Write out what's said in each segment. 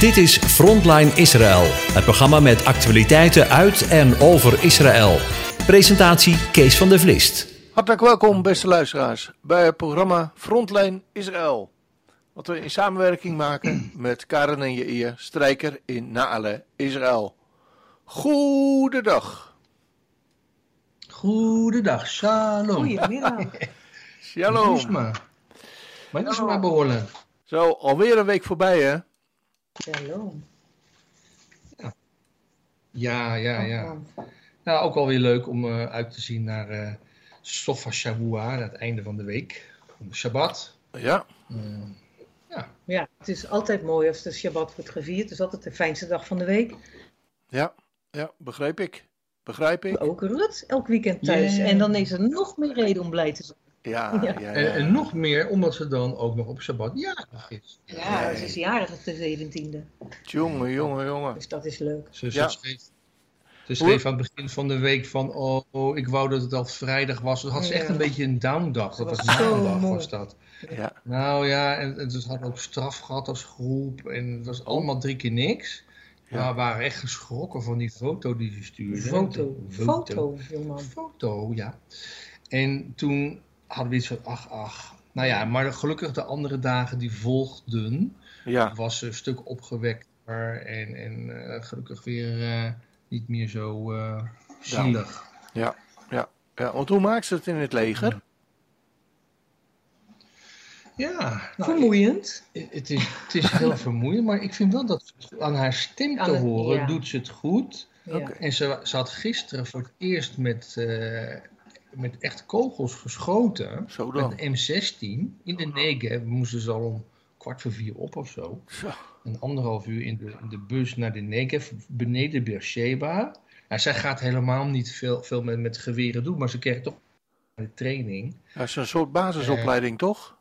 Dit is Frontline Israël, het programma met actualiteiten uit en over Israël. Presentatie Kees van der Vlist. Hartelijk welkom, beste luisteraars, bij het programma Frontline Israël. Wat we in samenwerking maken met Karen en Jair, strijker in Naale, Israël. Goedendag. Goedendag, shalom. Goedemiddag. Shalom. Dat is maar behoorlijk. Zo, alweer een week voorbij, hè? Shalom. Ja, ja, ja. Nou, ook alweer leuk om uh, uit te zien naar uh, Sofa Shavua, het einde van de week. Om Shabbat. Ja. Uh, ja. Ja, het is altijd mooi als de Shabbat wordt gevierd. Het is altijd de fijnste dag van de week. Ja, ja begrijp ik. Begrijp ik. Ook Rut elk weekend thuis. Yeah. En dan is er nog meer reden om blij te zijn. Ja, ja. En, en nog meer omdat ze dan ook nog op Shabbat jarig is. Ja, ze is jarig op de 17e. Jongen, jongen, jongen. Dus dat is leuk. Ze, ze Ja. schreef, ze schreef aan het begin van de week van, oh, oh, ik wou dat het al vrijdag was. Dan had ze echt een beetje een downdag. Dat was was zo maandag, moe. was dat. Ja, Nou ja, en, en ze hadden ook straf gehad als groep. En het was allemaal drie keer niks. Ja. Maar we waren echt geschrokken van die foto die ze stuurde. Foto. Foto, jongeman. Foto, ja. En toen hadden we iets van, ach, ach. Nou ja, maar gelukkig de andere dagen die volgden, ja. was ze een stuk opgewekter. En, en eh, gelukkig weer eh, niet meer zo eh zielig. Ja, want hoe maakt ze het in het leger? Ja, nou, Vermoeiend. Het het is, het is heel vermoeiend, maar ik vind wel dat aan haar stem te horen ja. doet ze het goed. Ja. En ze, ze had gisteren voor het eerst met, eh, met echt kogels geschoten. Zo dan. Met de M16 in de Negev. We moesten ze al om kwart voor vier op of zo. Zo. Een anderhalf uur in de, in de bus naar de Negev, beneden Beersheba. Ja, zij gaat helemaal niet veel, veel met, met geweren doen, maar ze krijgt toch de training. Dat is een soort basisopleiding, toch?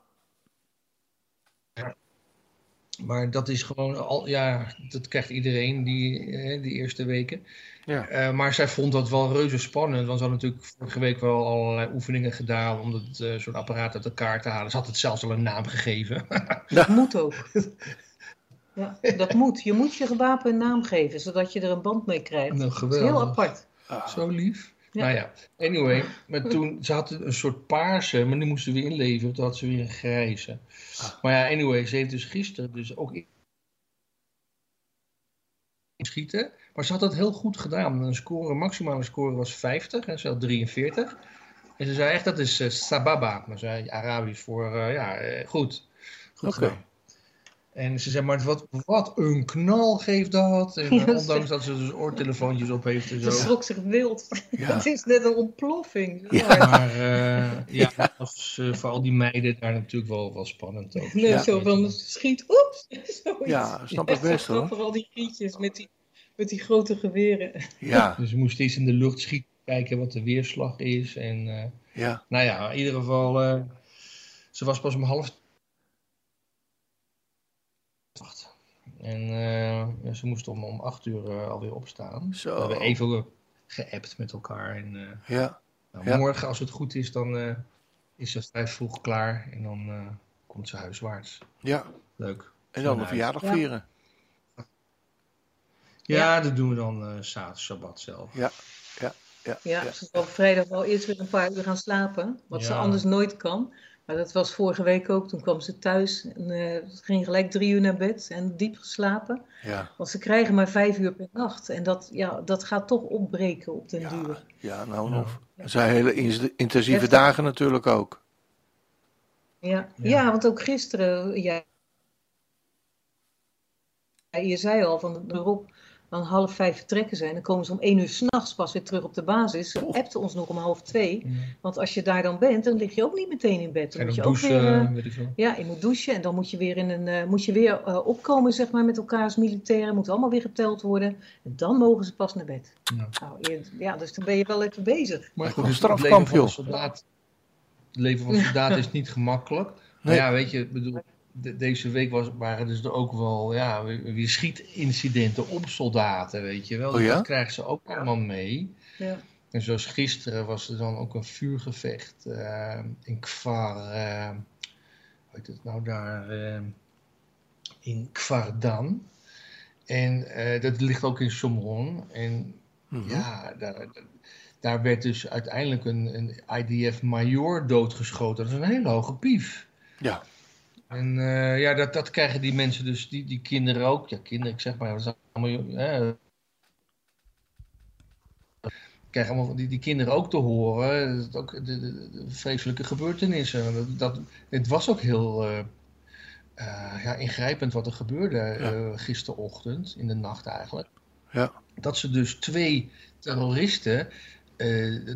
Maar dat is gewoon al, ja, dat krijgt iedereen die, eh, die eerste weken. Ja. Eh, maar zij vond dat wel reuze spannend, want ze had natuurlijk vorige week wel allerlei oefeningen gedaan om dat, eh, zo'n apparaat uit elkaar te halen. Ze had het zelfs al een naam gegeven. Dat moet ook. Ja, dat moet. Je moet je wapen een naam geven, zodat je er een band mee krijgt. Nou, Dat is heel geweldig. apart. Ah, Zo lief. Ja. Nou ja, anyway, maar toen, ze had een soort paarse, maar die moesten we inleveren, toen had ze weer een grijze. Ah. Maar ja, anyway, ze heeft dus gisteren dus ook in- schieten, maar ze had het heel goed gedaan. Een score, een maximale score was 50 en ze had 43. En ze zei echt, dat is eh, sababa, maar zei Arabisch voor, eh, ja, eh, goed. Goed. En ze zei, maar wat, wat een knal geeft dat. En Ja, ondanks dat ze dus oortelefoontjes op heeft en Ze zo. schrok zich wild. Ja. Het is net een ontploffing. Ja. Maar eh, ja, dat was eh, voor al die meiden daar natuurlijk wel, wel spannend ook. Nee, Ja. zo van schiet, oeps. Zoiets. Ja, snap ik best, hoor. Vooral die gietjes met die, met die grote geweren. Ja, Dus ze moest eens in de lucht schieten, kijken wat de weerslag is. En eh, ja. nou ja, in ieder geval, eh, ze was pas om half acht. En eh, ja, ze moest om, om acht uur eh, alweer opstaan. Zo. We hebben even geappt met elkaar. En, eh, Ja, nou, Ja. Morgen, als het goed is, dan eh, is ze vrij vroeg klaar. En dan eh, komt ze huiswaarts. ja. Leuk. En dan een verjaardag Ja. vieren. Ja, dat doen we dan eh zaterdag, Shabbat zelf. Ja, ja, ja. Ja, ze zal op vrijdag wel eerst weer een paar uur gaan slapen. Wat ze anders nooit kan. Maar dat was vorige week ook. Toen kwam ze thuis. En, eh, ze ging gelijk drie uur naar bed. En diep geslapen. ja. Want ze krijgen maar vijf uur per nacht. En dat, ja, dat gaat toch opbreken op den Ja, duur. ja nou. Het zijn hele in- intensieve Heftig. dagen natuurlijk ook. Ja. Ja. Ja. want ook gisteren... Ja, je zei al van erop dan half vijf vertrekken zijn. Dan komen ze om één uur s'nachts pas weer terug op de basis. Ze appten ons nog om half twee. Ja. Want als je daar dan bent, dan lig je ook niet meteen in bed. Dan En moet ook douchen, weer... eh, weet ik veel. Ja, je moet douchen en dan moet je weer, in een, eh, moet je weer eh, opkomen zeg maar, met elkaar als militairen. Moet allemaal weer geteld worden. En dan mogen ze pas naar bed. Ja. Nou, je- ja, dus dan ben je wel even bezig. Maar goed, een het leven strafkamp, van een joh. soldaat, het leven van een soldaat is niet gemakkelijk. Nee. Maar ja, weet je, ik bedoel, de- deze week was, waren dus er ook wel ja, weer, weer schietincidenten op soldaten, weet je wel. Oh ja? Dat krijgen ze ook allemaal mee. Ja. En zoals gisteren was er dan ook een vuurgevecht eh, in Kvar, eh, hoe heet het nou daar, eh, in Kvardan. En eh, dat ligt ook in Somron. En Mhm. ja, daar, daar werd dus uiteindelijk een, een IDF-major doodgeschoten. Dat is een hele hoge pief. Ja. En eh, ja, dat, dat krijgen die mensen dus, die, die kinderen ook. Ja, kinderen, ik zeg maar, dat zijn allemaal... eh, krijgen allemaal die, die kinderen ook te horen. Dat ook de, de- de vreselijke gebeurtenissen. Dat, dat, het was ook heel eh, eh, ja, ingrijpend wat er gebeurde eh, gisterochtend, in de nacht eigenlijk. Ja. Dat ze dus twee terroristen eh,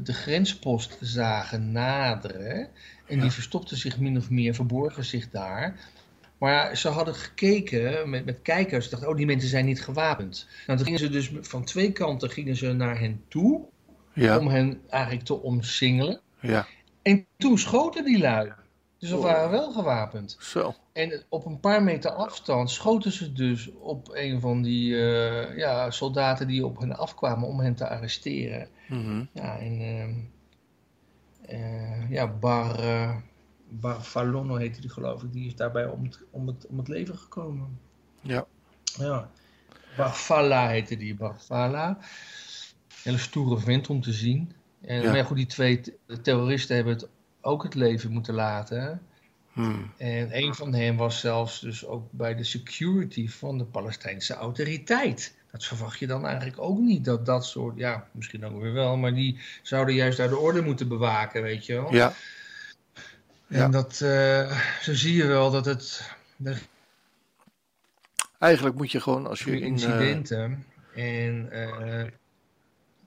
de grenspost zagen naderen. En Ja. die verstopten zich min of meer, verborgen zich daar. Maar ja, ze hadden gekeken met, met kijkers. Ze dachten, oh, die mensen zijn niet gewapend. Nou, toen gingen ze dus van twee kanten gingen ze naar hen toe. Ja. Om hen eigenlijk te omsingelen. Ja. En toen schoten die lui. Dus ze Oh. waren wel gewapend. Zo. En op een paar meter afstand schoten ze dus op een van die eh, ja, soldaten die op hen afkwamen om hen te arresteren. Mhm. Ja, en eh, ja, Bar, eh, Bar Falono heette die geloof ik, die is daarbij om het, om het, om het leven gekomen. Ja. Ja, Barfala heette die, Barfala. Hele stoere vent om te zien. En, Ja. Maar ja, goed, die twee terroristen hebben het ook het leven moeten laten. Hmm. En een van hen was zelfs dus ook bij de security van de Palestijnse autoriteit. Dat verwacht je dan eigenlijk ook niet, dat dat soort, ja, misschien ook weer wel, maar die zouden juist daar de orde moeten bewaken, weet je wel. Ja. En ja. dat, eh, zo zie je wel dat het, de Eigenlijk moet je gewoon als je in... incidenten en eh,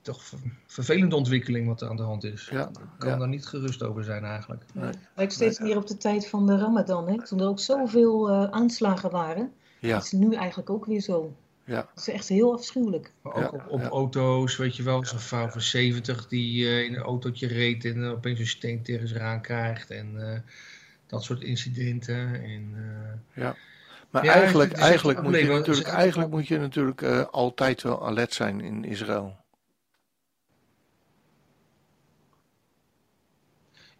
toch ver- vervelende ontwikkeling wat er aan de hand is. Ja, Ik kan ja. daar niet gerust over zijn eigenlijk. nee. Lijkt steeds meer op de tijd van de Ramadan, hè? toen er ook zoveel eh, aanslagen waren. Ja. Dat is nu eigenlijk ook weer zo. Ja. Dat is echt heel afschuwelijk. Maar ook Ja, op, op ja. auto's, weet je wel, zo'n vrouw van 70 die eh, in een autootje reed en eh, opeens een steen tegen zich aan krijgt. En eh, dat soort incidenten. En, eh, Maar Ja, eigenlijk, eigenlijk, moet je natuurlijk, eigenlijk moet je natuurlijk eh, altijd wel alert zijn in Israël.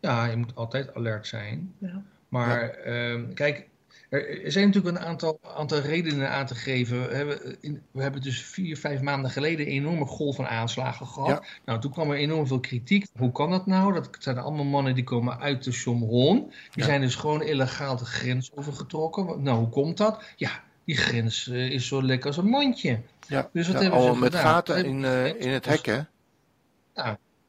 Ja, je moet altijd alert zijn. Ja. Maar ehm, kijk, er, zijn natuurlijk een aantal, aantal redenen aan te geven. We hebben, in, we hebben dus vier, vijf maanden geleden een enorme golf van aanslagen gehad. Ja. Nou, toen kwam er enorm veel kritiek. Hoe kan dat nou? Dat zijn allemaal mannen die komen uit de Somron. Die Ja. zijn dus gewoon illegaal de grens overgetrokken. Nou, hoe komt dat? Ja, die grens eh, is zo lekker als een mandje. Ja, Dus wat ja, hebben ze al met gedaan? gaten in, eh, in het hek, hè?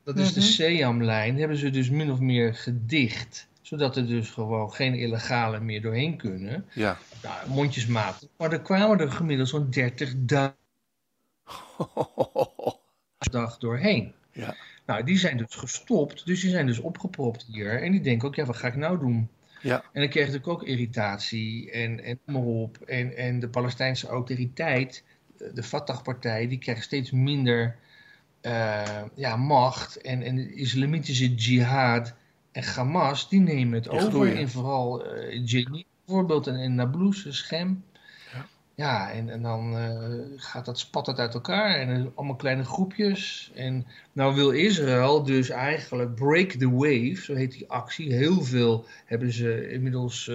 Dat is de Mhm. Seam-lijn. Hebben ze dus min of meer gedicht. Zodat er dus gewoon geen illegale meer doorheen kunnen. Ja. Nou, mondjesmaat. Maar er kwamen er gemiddeld zo'n 30.000 dag doorheen. Ja. Nou, die zijn dus gestopt. Dus die zijn dus opgepropt hier. En die denken ook, ja, wat ga ik nou doen? Ja. En dan kreeg ik ook irritatie en, en op. En, en de Palestijnse autoriteit, de Fatah-partij, die krijgt steeds minder eh, ja, macht. En, en de islamitische jihad en Hamas, die nemen het over. groeien. In vooral eh Jenin bijvoorbeeld en in Nablus, Schem. Ja. Ja, en, en dan eh, gaat dat spat het uit elkaar en allemaal kleine groepjes. En nou wil Israël dus eigenlijk break the wave, zo heet die actie. Heel veel hebben ze inmiddels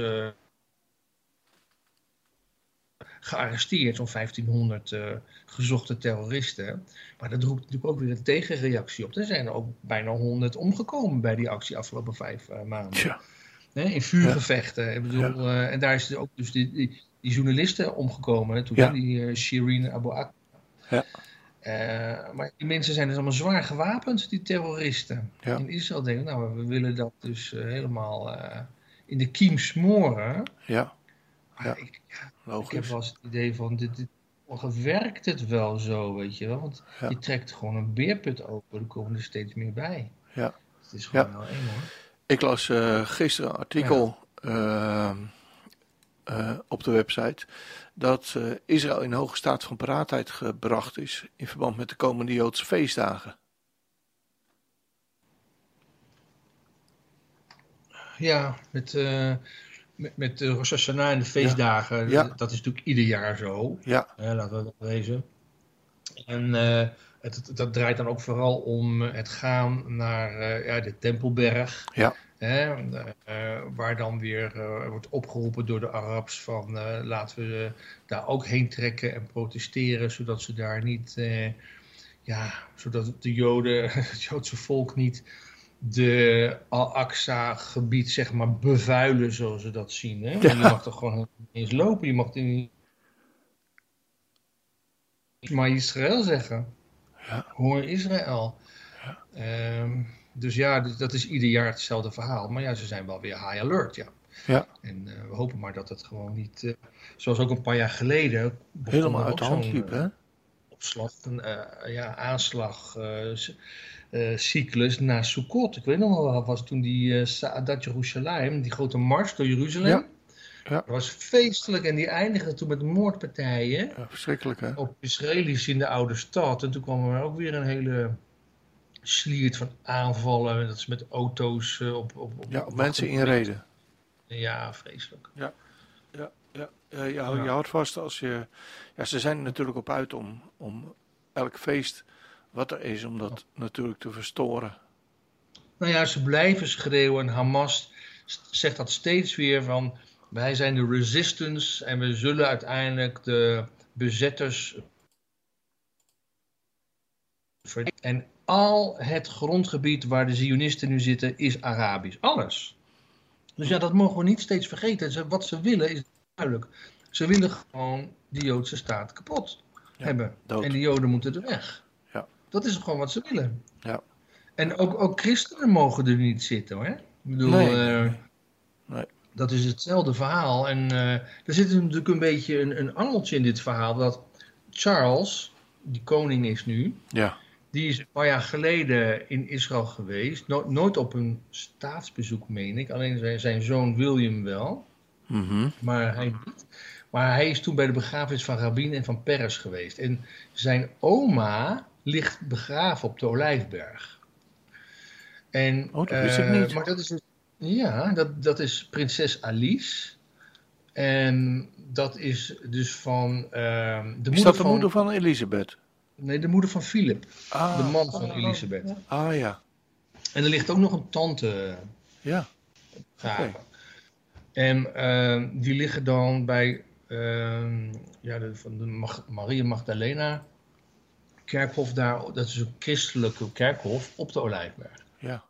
gearresteerd, zo'n 1500 eh, gezochte terroristen. Maar dat roept natuurlijk ook weer een tegenreactie op. Er zijn er ook bijna 100 omgekomen bij die actie afgelopen vijf eh, maanden. Hè, in vuurgevechten. Ik bedoel, eh, en daar is ook dus die, die, die journalisten omgekomen. Toen, Ja. die eh, Shireen Abu Akleh. Ja. Maar die mensen zijn dus allemaal zwaar gewapend, die terroristen. Ja. En Israël denkt, nou, we willen dat dus helemaal in de kiem smoren. Ja, Maar Ja. ik, ja, ik heb wel eens het idee van, dit, dit, werkt het wel zo, weet je wel? Want Ja. je trekt gewoon een beerput open, er komen er steeds meer bij. Ja. Het is gewoon Ja. wel eng hoor. Ik las eh, gisteren een artikel eh, eh, op de website dat eh, Israël in hoge staat van paraatheid gebracht is in verband met de komende Joodse feestdagen. Ja, met, met, met de Rosh Hashanah en de feestdagen, Ja. dat is natuurlijk ieder jaar zo. Ja, Hè, laten we wel wezen. En eh, het, het- dat draait dan ook vooral om het gaan naar eh, ja, de Tempelberg. Ja. Hè, uh, waar dan weer wordt opgeroepen door de Arabs van laten we daar ook heen trekken en protesteren, zodat ze daar niet, ja, zodat de Joden, het Joodse volk niet de Al-Aqsa-gebied zeg maar bevuilen zoals ze dat zien. Hè? Ja. Je mag toch gewoon niet eens lopen, je mag niet maar Israël zeggen. Ja. Hoor Israël. Ja. Um, dus ja, dat is ieder jaar hetzelfde verhaal. Maar ja, ze zijn wel weer high alert, ja. Ja. En uh, we hopen maar dat het gewoon niet, uh, zoals ook een paar jaar geleden... Helemaal uit de hand liep, hè? Opslag, een uh, ja, aanslag, cyclus naar Sukkot. Ik weet nog wel, was toen die uh, Sa'adat Jerusalem, die grote mars door Jeruzalem. Ja. Ja. Dat was feestelijk en die eindigde toen met moordpartijen. Ja, verschrikkelijk, hè? Op Israëli's in de oude stad. En toen kwam er ook weer een hele sliert van aanvallen. Dat is met auto's uh, op, op, op, Ja, op mensen inreden. Ja, vreselijk. Ja, ja, ja. ja, je, ja. je houdt vast als je... Ja, ze zijn er natuurlijk op uit om, om elk feest wat er is, om dat natuurlijk te verstoren. Nou ja, ze blijven schreeuwen. Hamas zegt dat steeds weer van... Wij zijn de resistance en we zullen uiteindelijk de bezetters... En al het grondgebied waar de Zionisten nu zitten is Arabisch. Alles. Dus ja, dat mogen we niet steeds vergeten. Wat ze willen is duidelijk. Ze willen gewoon de Joodse staat kapot ja, hebben. Dood. En de Joden moeten er weg. Dat is gewoon wat ze willen. Ja. En ook, ook christenen mogen er niet zitten hoor. Ik bedoel, Nee, eh, nee. Dat is hetzelfde verhaal. En eh, er zit natuurlijk een beetje een, een angeltje in dit verhaal. Dat Charles, die koning is nu, Ja. die is een paar jaar geleden in Israël geweest. No- nooit op een staatsbezoek, meen ik. Alleen zijn, zijn zoon William wel, Mhm. maar hij niet. Maar hij is toen bij de begrafenis van Rabin en van Peres geweest. En zijn oma ligt begraven op de Olijfberg. En, Oh, dat wist ik eh, niet. Maar dat is, ja, dat, dat is prinses Alice. En dat is dus van ehm, de moeder Is dat de van... moeder van Elisabeth? Nee, de moeder van Philip, Ah, de man van Elisabeth. ah ja. En er ligt ook nog een tante Ja. Oké. En ehm, die liggen dan bij ehm, ja, de, van de Mag- Maria Magdalena kerkhof daar. Dat is een christelijke kerkhof op de Olijfberg. Ja.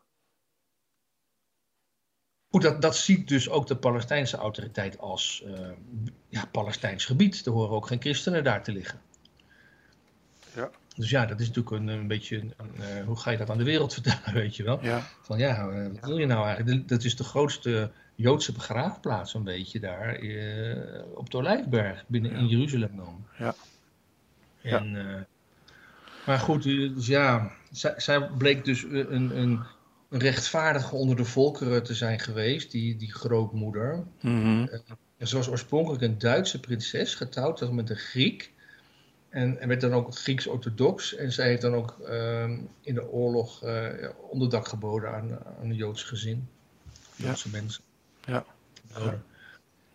Goed, dat, dat ziet dus ook de Palestijnse autoriteit als eh, ja, Palestijns gebied. Er horen ook geen christenen daar te liggen. Ja. Dus ja, dat is natuurlijk een, een beetje, een, een, eh, hoe ga je dat aan de wereld vertellen, weet je wel? Ja. Van ja, eh, wat wil je nou eigenlijk? Dat is de grootste Joodse begraafplaats, zo'n beetje daar op de Olijfberg, binnen in Jeruzalem dan. Ja. En, maar goed, eh, dus ja, zij, zij bleek dus een, een, een rechtvaardige onder de volkeren te zijn geweest, die, die grootmoeder. En ze was oorspronkelijk een Duitse prinses, getrouwd met een Griek. En, en werd dan ook Grieks-orthodox. En zij heeft dan ook ehm, in de oorlog eh, ja, onderdak geboden aan, aan een Joods gezin. Ja. Joodse mensen. Ja.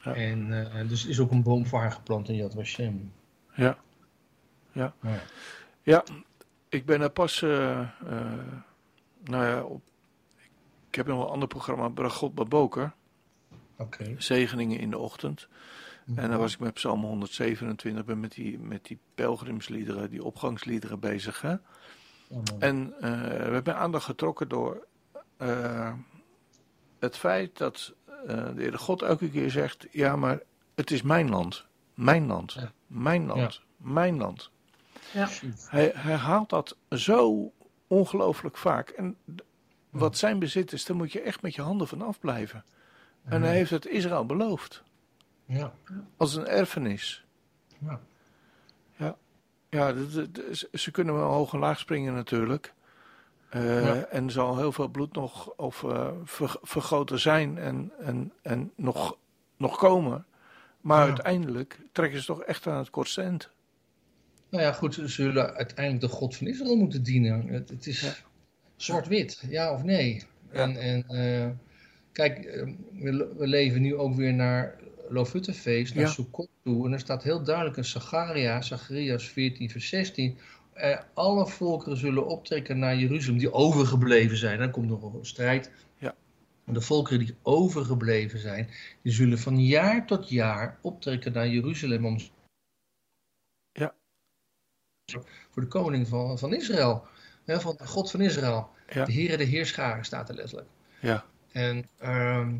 Ja. En eh, dus is ook een boom voor haar geplant in Yad Vashem. Ja. Ja. Ja. Ik ben er pas, eh, eh, nou ja, op, ik heb nog een ander programma, Bragot Baboker, Oké. zegeningen in de ochtend. En dan was ik met Psalm 127, ben met die, met die pelgrimsliederen, die opgangsliederen bezig. Hè? En eh, we hebben aandacht getrokken door het feit dat de Heere God elke keer zegt: Ja, maar het is mijn land. Mijn land. Ja. Mijn land. Mijn land. Ja. Hij herhaalt dat zo ongelooflijk vaak. En wat zijn bezit is, daar moet je echt met je handen van afblijven. En hij heeft het Israël beloofd. Ja. Als een erfenis. Ja. Ja, d- ze- ze kunnen wel hoog en laag springen natuurlijk. Eh, Ja. En er zal heel veel bloed nog of, ver- vergoten zijn en, en, en nog, nog komen. Maar Ja. uiteindelijk trekken ze toch echt aan het kortste eind. Nou ja, goed, ze zullen uiteindelijk de God van Israël moeten dienen. Het, het is Ja. zwart-wit, ja of nee. Ja. En, en eh, kijk, eh, we, we leven nu ook weer naar Lofuttefeest, naar Ja. Sukkot toe. En er staat heel duidelijk in Zacharia, Zacharias 14 vers 16... eh, alle volkeren zullen optrekken naar Jeruzalem die overgebleven zijn. Dan komt nog een strijd. Ja. De volkeren die overgebleven zijn, die zullen van jaar tot jaar optrekken naar Jeruzalem om. Voor de koning van, van Israël, hè, van de God van Israël. Ja. De Heere de Heerscharen staat er letterlijk. Ja. En ehm,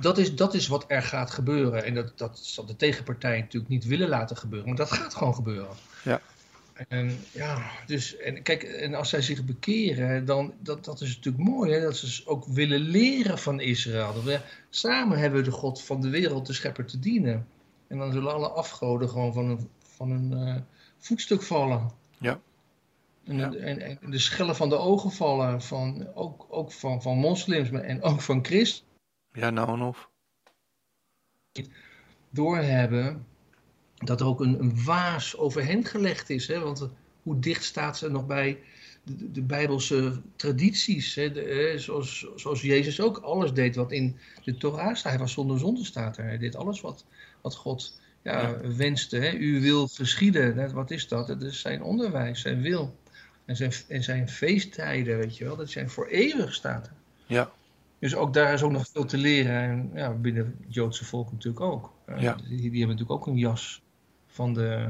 dat, is, dat is wat er gaat gebeuren. En dat, dat zal de tegenpartij natuurlijk niet willen laten gebeuren, maar dat gaat gewoon gebeuren. Ja. En ja, dus, en kijk, en als zij zich bekeren, dan, dat, dat is natuurlijk mooi, hè, dat ze ook willen leren van Israël. Dat we samen hebben de God van de wereld, de schepper, te dienen. En dan zullen alle afgoden gewoon van een, van een eh, voetstuk vallen. Ja. En, Ja. en, en de schellen van de ogen vallen, van, ook, ook van, van moslims en ook van christen. Ja, nou en of. doorhebben dat er ook een, een waas over hen gelegd is. Hè? Want eh, hoe dicht staat ze nog bij de, de Bijbelse tradities? Hè? De, eh, zoals, zoals Jezus ook alles deed wat in de Torah staat. Hij was zonder zonde staat er. Hij deed alles wat, wat God ja, wenste. Hè? U wil geschieden. Wat is dat? Dat is zijn onderwijs, zijn wil. En zijn, en zijn feesttijden, weet je wel. Dat zijn voor eeuwig staat. Ja. Dus ook daar is ook nog veel te leren. En ja, binnen het Joodse volk natuurlijk ook. Eh, Ja. die, die hebben natuurlijk ook een jas van de,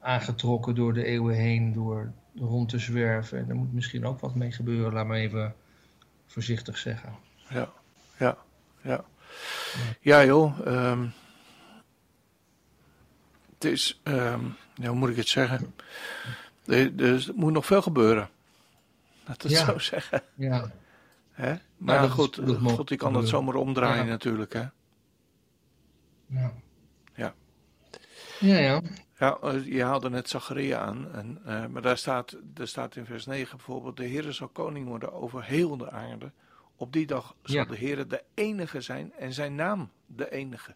aangetrokken door de eeuwen heen, door rond te zwerven. En daar moet misschien ook wat mee gebeuren, laat me even voorzichtig zeggen. Ja, ja, ja. Ja, joh. ehm, is, ehm, ja, hoe moet ik het zeggen? Er, er moet nog veel gebeuren. Laat het Ja. zo zeggen. Ja, Hè? Maar dat is goed, God die kan dat zomaar omdraaien natuurlijk. Hè? ja. Ja. Ja, ja. Ja, eh, je haalde net Zacharia aan. En, eh, maar daar staat, daar staat in vers 9 bijvoorbeeld: De Heer zal koning worden over heel de aarde. Op die dag zal Ja. de Heer de enige zijn en zijn naam de enige.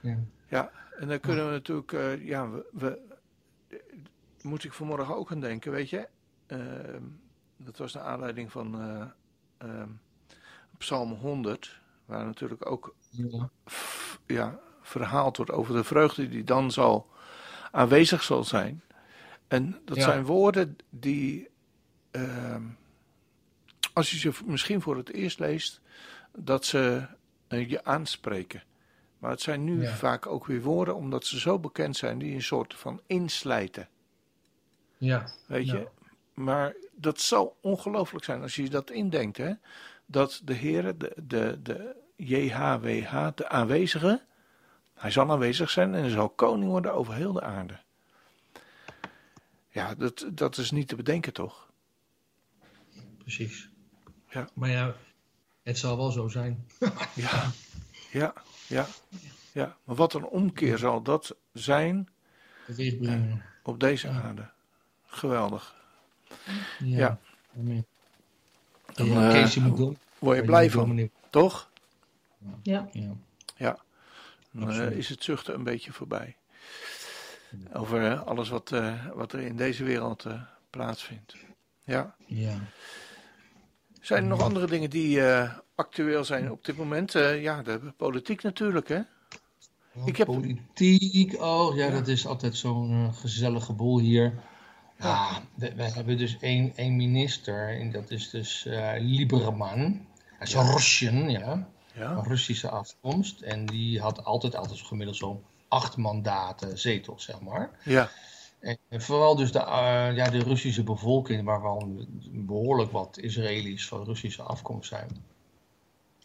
ja. Ja, en dan kunnen we natuurlijk, eh, ja, we, we, eh, moet ik vanmorgen ook aan denken, weet je. Ehm, dat was naar aanleiding van eh, Psalm 100, waar natuurlijk ook ja. f- ja, verhaald wordt over de vreugde die dan zal aanwezig zal zijn. En dat Ja. zijn woorden die, ehm, als je ze misschien voor het eerst leest, dat ze eh, je aanspreken. Maar het zijn nu Ja. vaak ook weer woorden, omdat ze zo bekend zijn, die een soort van inslijten. ja. Weet Ja. je? Maar dat zal ongelooflijk zijn als je dat indenkt, hè? Dat de Heer, de, de, de JHWH, de aanwezige, hij zal aanwezig zijn en hij zal koning worden over heel de aarde. Ja, dat, dat is niet te bedenken, toch? precies. Ja. Maar ja, het zal wel zo zijn. Ja, ja, ja, ja. Maar wat een omkeer zal dat zijn Teweegbrengen. op deze aarde. Geweldig. Ja. Ja. Amen. Dan, eh, doen. Word je blij van, toch? Ja. Ja. Ja, dan eh, is het zuchten een beetje voorbij. Over eh, alles wat, eh, wat er in deze wereld eh, plaatsvindt. Ja. ja. Zijn er nog andere dingen die eh, actueel zijn op dit moment? Eh, ja, de politiek natuurlijk, hè? Ik heb- Politiek, oh ja, dat is altijd zo'n eh, gezellige boel hier. Ja, we, we hebben dus één, één minister, en dat is dus Lieberman. Hij is een Russian, ja, Ja, van Russische afkomst. En die had altijd, altijd gemiddeld zo'n acht mandaten zetels, zeg maar. ja, En, vooral dus de, eh, ja, de Russische bevolking, waarvan behoorlijk wat Israëli's van Russische afkomst zijn.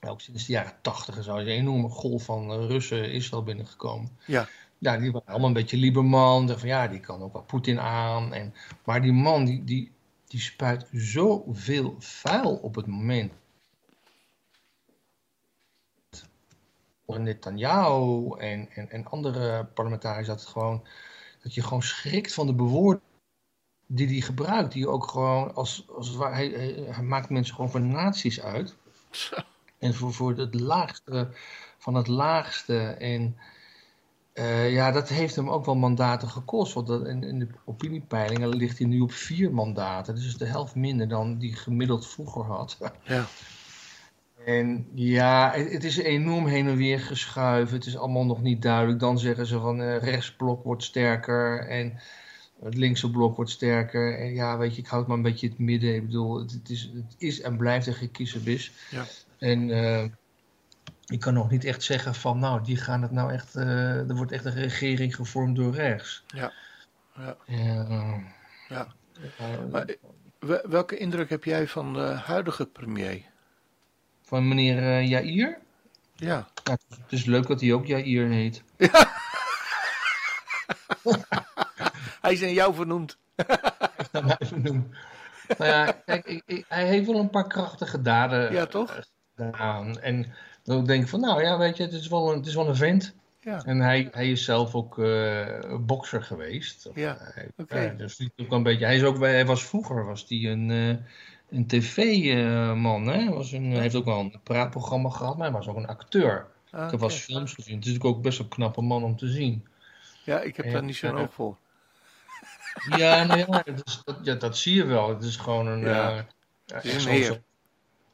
Ook sinds de jaren tachtig is een enorme golf van eh, Russen Israël binnengekomen. ja, Ja, die waren allemaal een beetje Lieberman. Van ja, die kan ook wel Poetin aan. En, maar die man, die, die, die spuit zoveel vuil op het moment. Netanyahu en, en, en andere parlementariërs, dat, het gewoon, dat je gewoon schrikt van de bewoordingen die hij gebruikt. Die ook gewoon, als, als het ware, hij, maakt mensen gewoon voor nazi's uit. En voor, voor het laagste van het laagste. En eh, ja, dat heeft hem ook wel mandaten gekost. Want dat, in, in de opiniepeilingen ligt hij nu op vier mandaten. Dus de helft minder dan die gemiddeld vroeger had. ja, En ja, het, het is enorm heen en weer geschuiven. Het is allemaal nog niet duidelijk. Dan zeggen ze van eh rechtsblok wordt sterker. En Het linkse blok wordt sterker. En ja, weet je, ik houd maar een beetje het midden. Ik bedoel, het, het is, het is en blijft een gekiezenbis. Ja. En uh, ik kan nog niet echt zeggen van, nou, die gaan het nou echt... Uh, er wordt echt een regering gevormd door rechts. Ja. Ja. Uh, ja. maar welke indruk heb jij van de huidige premier? Van meneer Jair? Ja. ja. Het is leuk dat hij ook Jair heet. Ja. hij is in jou vernoemd. naar mij vernoemd. Nou ja, kijk, ik, ik, hij heeft wel een paar krachtige daden ja, toch? gedaan. En dan denk ik van, nou ja, weet je, het is wel een, het is wel een vent. Ja. En hij, hij is zelf ook uh, bokser geweest. Ja, hij, oké. Okay. uh, dus ook een beetje, hij, is ook, hij was vroeger was hij een, uh, een tv-man. Hij was een, heeft ook wel een praatprogramma gehad, maar hij was ook een acteur. Ah, ik heb wel eens films gezien. Het is natuurlijk ook best wel een knappe man om te zien. Ja, ik heb daar niet zo'n ja. oog voor. Ja, nou ja, dat, is, dat, ja, dat zie je wel. Het is gewoon een, Ja. eh, Het is echt een zo'n- heer. zo'n-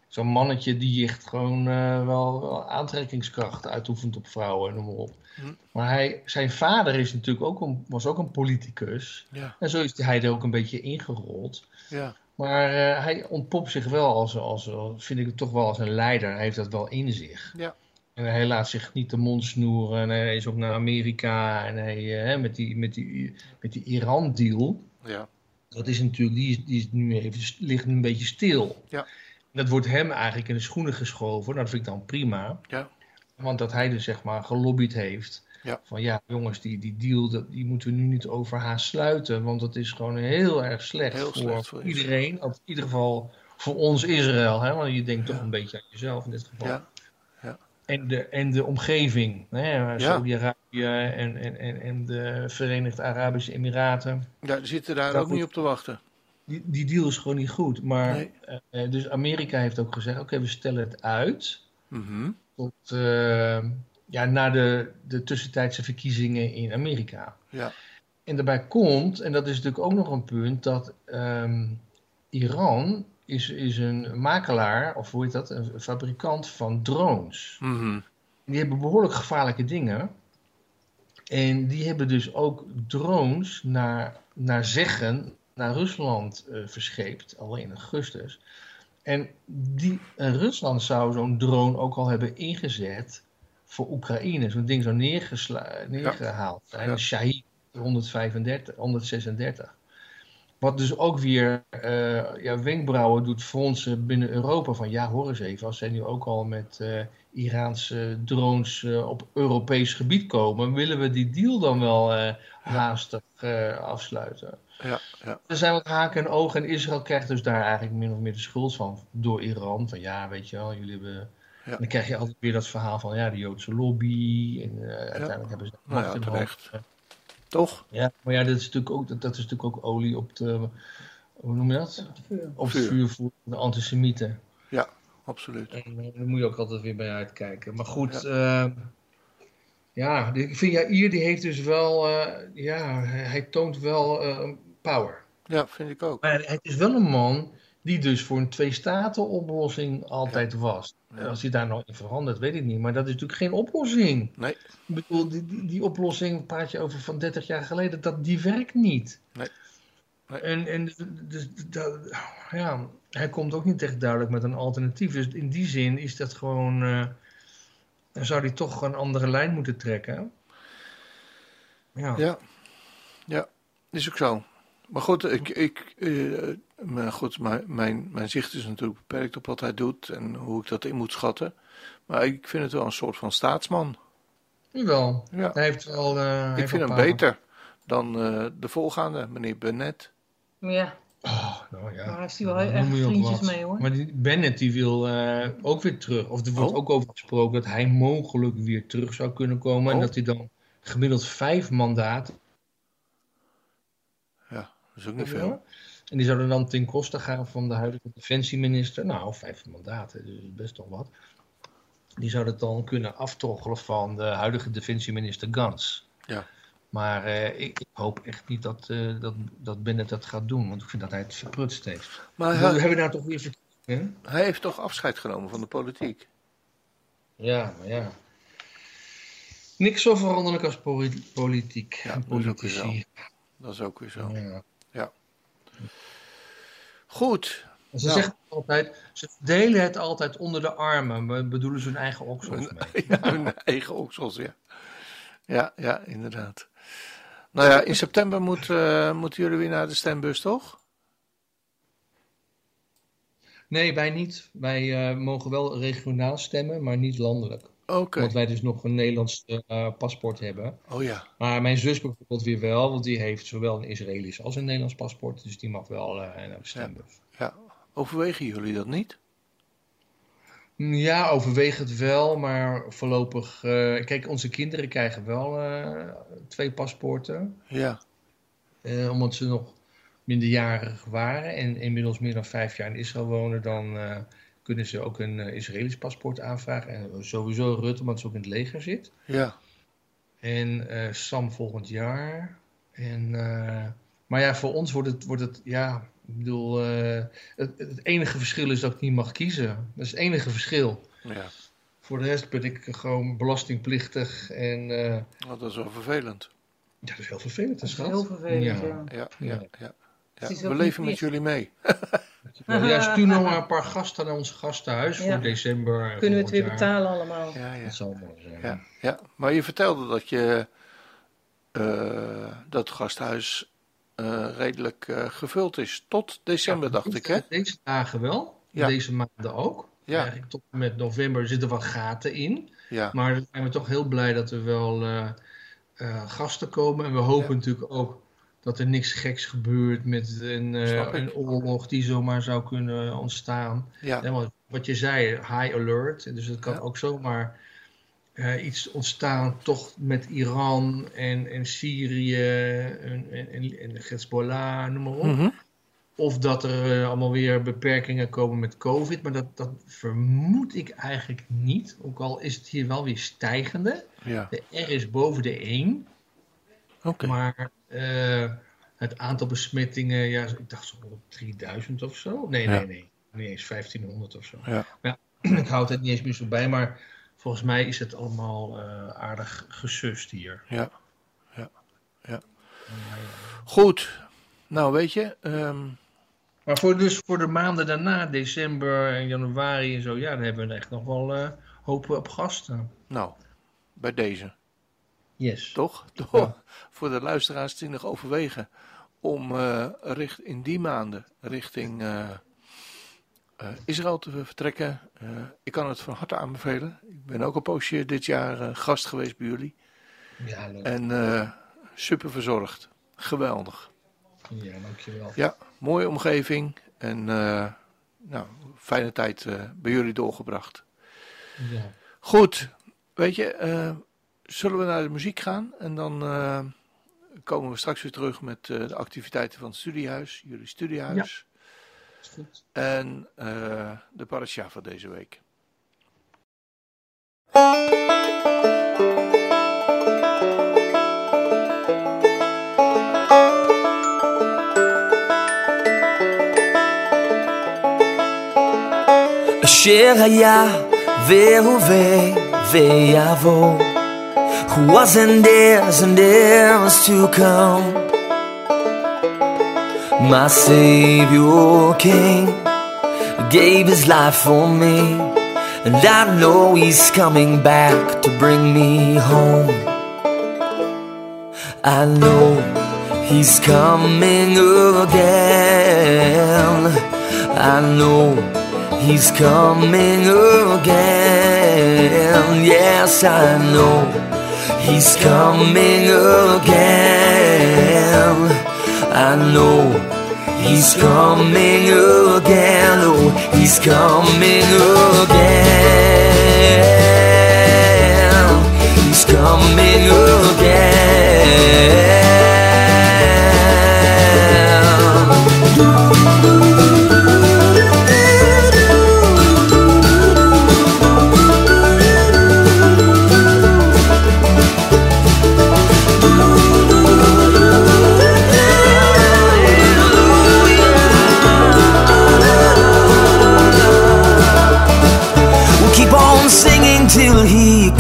zo'n mannetje die echt gewoon eh, wel, wel aantrekkingskracht uitoefent op vrouwen en noem maar op. Hm. Maar hij, zijn vader is natuurlijk ook een, was ook een politicus. Ja, En zo is hij er ook een beetje ingerold. ja, Maar eh, hij ontpopt zich wel als, als, als, vind ik het toch wel als een leider. Hij heeft dat wel in zich. Ja. En hij laat zich niet de mond snoeren. En hij is ook naar Amerika. En hij, eh, hè, met die, met die, met die Iran-deal. ja. Dat is natuurlijk, die, is, die is nu even, ligt nu een beetje stil. Ja. Dat wordt hem eigenlijk in de schoenen geschoven. Nou, dat vind ik dan prima. Ja. Want dat hij dus zeg maar gelobbyd heeft. Ja. Van ja, jongens, die, die deal die moeten we nu niet overhaast sluiten. Want dat is gewoon heel erg slecht, Heel voor, slecht voor iedereen. In ieder geval voor ons Israël. Hè? Want je denkt toch een beetje aan jezelf in dit geval. Ja. En, de, en de omgeving. Saudi-Arabië en, en, en, en de Verenigde Arabische Emiraten Ja, die zitten daar Dat ook niet op te wachten. die, die deal is gewoon niet goed. Maar, Nee. eh, eh, dus Amerika heeft ook gezegd: oké, we stellen het uit. Mhm. Tot, eh, ja, na de, de tussentijdse verkiezingen in Amerika. Ja. En daarbij komt, en dat is natuurlijk ook nog een punt, dat ehm, Iran is, is een makelaar, of hoe heet dat, een fabrikant van drones. Mhm. Die hebben behoorlijk gevaarlijke dingen. En die hebben dus ook drones naar, naar zeggen naar Rusland eh, verscheept, al in augustus. En die, en Rusland zou zo'n drone ook al hebben ingezet voor Oekraïne. Zo'n ding neergesla- neergehaald zijn. Ja. Shahid 135, 136. Wat dus ook weer eh, ja, wenkbrauwen doet fronsen binnen Europa. Van ja, hoor eens even, als zij nu ook al met eh, Iraanse drones eh, op Europees gebied komen, willen we die deal dan wel haastig afsluiten. Ja, ja. Er zijn wat haken en ogen en Israël krijgt dus daar eigenlijk min of meer de schuld van door Iran. Van ja, weet je wel, jullie hebben... Ja. En dan krijg je altijd weer dat verhaal van ja, de Joodse lobby. En eh, uiteindelijk hebben ze de Nou ja, macht in handen. Toch? Ja, maar ja, dat is natuurlijk ook, dat, dat is natuurlijk ook olie op de... Hoe noem je dat? Op het Vuur. voor de antisemieten. Absoluut. En eh, daar moet je ook altijd weer bij uitkijken. Maar goed, ja, ja die- ik vind Jair die heeft dus wel, eh, ja, hij, toont wel eh, power. Ja, vind ik ook. Maar het is wel een man die dus voor een twee-staten-oplossing altijd was. Ja. Als hij daar nog in verandert, weet ik niet. Maar dat is natuurlijk geen oplossing. Nee. Ik bedoel, die, die, die oplossing, praat je over van 30 jaar geleden, dat, die werkt niet. Nee. Nee. En, en dus, dus dat, ja, hij komt ook niet echt duidelijk met een alternatief. Dus in die zin is dat gewoon. eh, dan zou hij toch een andere lijn moeten trekken. Ja. Ja, ja, is ook zo. Maar goed, ik, ik, eh, maar goed mijn, mijn, mijn zicht is natuurlijk beperkt op wat hij doet en hoe ik dat in moet schatten. Maar ik vind het wel een soort van staatsman. Jawel. Ja, Hij heeft wel. eh, hij ik vind hem paar- beter dan eh, de voorgaande, meneer Bennett. Ja, Oh, nou ja. daar heeft hij wel Dan echt vriendjes mee hoor. Maar die Bennett die wil eh, ook weer terug. Of er wordt Oh. ook over gesproken dat hij mogelijk weer terug zou kunnen komen. En Oh. dat hij dan gemiddeld vijf mandaten. Dat is ook niet veel. En die zouden dan ten koste gaan van de huidige defensieminister. Nou, vijf mandaten, dus best toch wat. Die zouden het dan kunnen aftroggelen van de huidige defensieminister Gans. Ja. Maar eh, ik, ik hoop echt niet dat, eh, dat, dat Bennett dat gaat doen. Want ik vind dat hij het verprutst heeft. Maar We hij, hebben nou toch weer verkiezingen? hij heeft toch afscheid genomen van de politiek? Ja, maar ja. Niks zo veranderlijk als poli- politiek Ja, en dat is ook weer politici. dat is ook weer zo. Ja. Goed. Ze Nou. zeggen altijd, ze verdelen het altijd onder de armen, maar bedoelen ze hun eigen oksels mee. Ja, hun eigen oksels, ja. Ja, ja, inderdaad. Nou ja, in september moet, eh, moeten jullie weer naar de stembus, toch? Nee, wij niet. Wij eh, mogen wel regionaal stemmen, maar niet landelijk. Oké. Omdat wij dus nog een Nederlands eh, paspoort hebben. Oh ja. Maar mijn zus bijvoorbeeld weer wel, want die heeft zowel een Israëlisch als een Nederlands paspoort. Dus die mag wel eh, naar de stembus. ja. Overwegen jullie dat niet? Ja, overweeg het wel, maar voorlopig... eh, kijk, onze kinderen krijgen wel twee paspoorten. Ja. Omdat ze nog minderjarig waren en inmiddels meer dan vijf jaar in Israël wonen, dan kunnen ze ook een eh, Israëlisch paspoort aanvragen. En sowieso Rutte, omdat ze ook in het leger zit. Ja. En eh, Sam volgend jaar. En, eh, maar ja, voor ons wordt het, wordt het ja, ik bedoel, eh, het, het enige verschil is dat ik niet mag kiezen. Dat is het enige verschil. Ja. Voor de rest ben ik gewoon belastingplichtig en eh, Nou, dat is wel vervelend. ja, dat is heel vervelend. Dat Dat is schat. heel vervelend, Ja. ja. Ja, ja, Ja. Ja. We leven met jullie mee. Ja, stuur nog maar een paar gasten naar ons gastenhuis Ja. voor december. en Kunnen we het weer jaar. betalen allemaal? Ja, ja. Dat zou mooi zijn. Ja, ja. Maar je vertelde dat je eh, dat gasthuis eh, redelijk eh, gevuld is. Tot december, dacht ik, hè? Deze dagen wel. Ja. Deze maanden ook. Ja. Eigenlijk tot en met november zitten wel gaten in. Ja, Maar dan zijn we toch heel blij dat er wel eh, eh, gasten komen. En we hopen Ja. natuurlijk ook dat er niks geks gebeurt met een, eh, een oorlog die zomaar zou kunnen ontstaan. ja, wat je zei, high alert. Dus het kan Ja. ook zomaar eh, iets ontstaan, toch met Iran en, en Syrië en, en, en, en Hezbollah, noem maar op. Mhm. Of dat er eh, allemaal weer beperkingen komen met COVID. Maar dat, dat vermoed ik eigenlijk niet. Ook al is het hier wel weer stijgende. ja. De R is boven de 1. Oké. Maar eh, het aantal besmettingen, ja, ik dacht zo op 3000 of zo. Nee, Ja. nee, nee. Niet eens 1500 of zo. Ja. Maar ja, ik houd het niet eens meer zo bij. Maar volgens mij is het allemaal eh, aardig gesust hier. Ja. Ja. Ja. Goed. Nou, weet je, ehm, Maar voor, dus voor de maanden daarna, december en januari en zo, ja, dan hebben we echt nog wel eh hopen op gasten. nou, bij deze, Yes. toch? toch? Ja. Voor de luisteraars die nog overwegen om eh, richt, in die maanden richting eh, eh, Israël te vertrekken. Ik kan het van harte aanbevelen. Ik ben ook een poosje dit jaar gast geweest bij jullie. Ja, leuk. En super verzorgd. Geweldig. Ja, dankjewel. Ja, mooie omgeving. En nou, fijne tijd bij jullie doorgebracht. Ja. Goed, weet je, zullen we naar de muziek gaan? En dan eh, komen we straks weer terug met eh, de activiteiten van het studiehuis, jullie studiehuis. Is goed. En eh, de parasha van deze week. אשר היה והווה ויבוא, who was and is and is to come. My Savior King gave his life for me, and I know he's coming back to bring me home. I know he's coming again. I know he's coming again. Yes, I know he's coming again. I know he's coming again. Oh, he's coming again. He's coming again.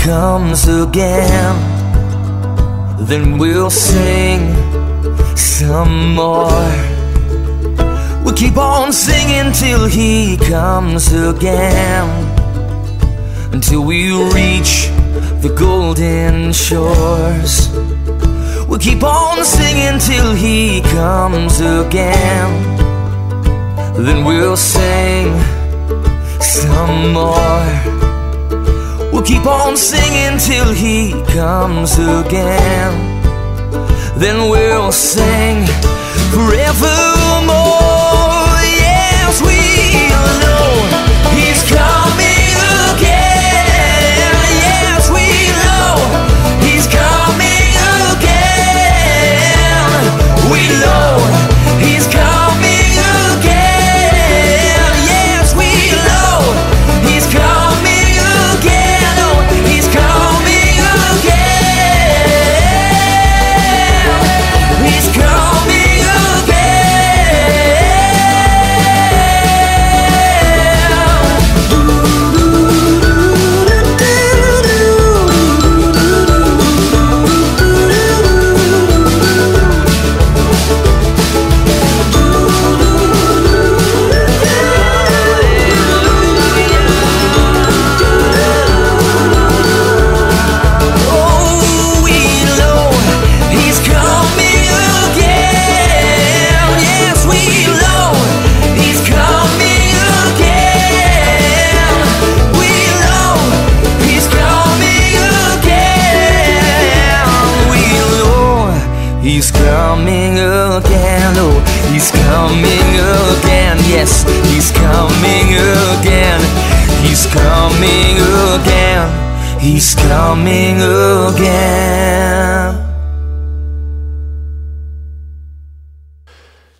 Comes again. Then we'll sing, some more. We keep on singing till he comes again. Until we reach the golden shores. We'll keep on singing till he comes again. Then we'll sing some more. We'll keep on singing till he comes again. Then we'll sing forevermore.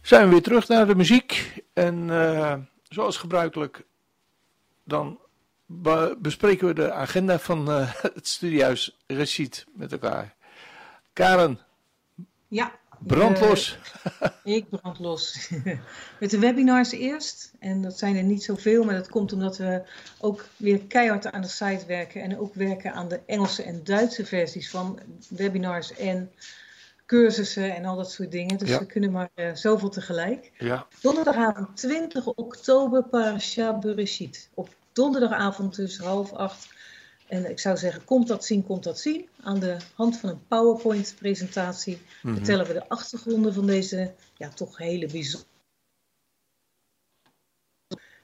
Zijn we weer terug naar de muziek. En eh, zoals gebruikelijk, dan be- bespreken we de agenda van eh, het studiehuis Recit met elkaar. Karen, Ja. brandlos. eh, ik brand los. Met de webinars eerst. En dat zijn er niet zoveel, maar dat komt omdat we ook weer keihard aan de site werken. En ook werken aan de Engelse en Duitse versies van webinars en cursussen en al dat soort dingen. Dus Ja. we kunnen maar eh, zoveel tegelijk. ja, Donderdagavond 20 oktober Parasha Bereshit. Op donderdagavond dus half acht. En ik zou zeggen, komt dat zien, komt dat zien. Aan de hand van een PowerPoint presentatie Mhm. vertellen we de achtergronden van deze ja, toch hele bijzondere.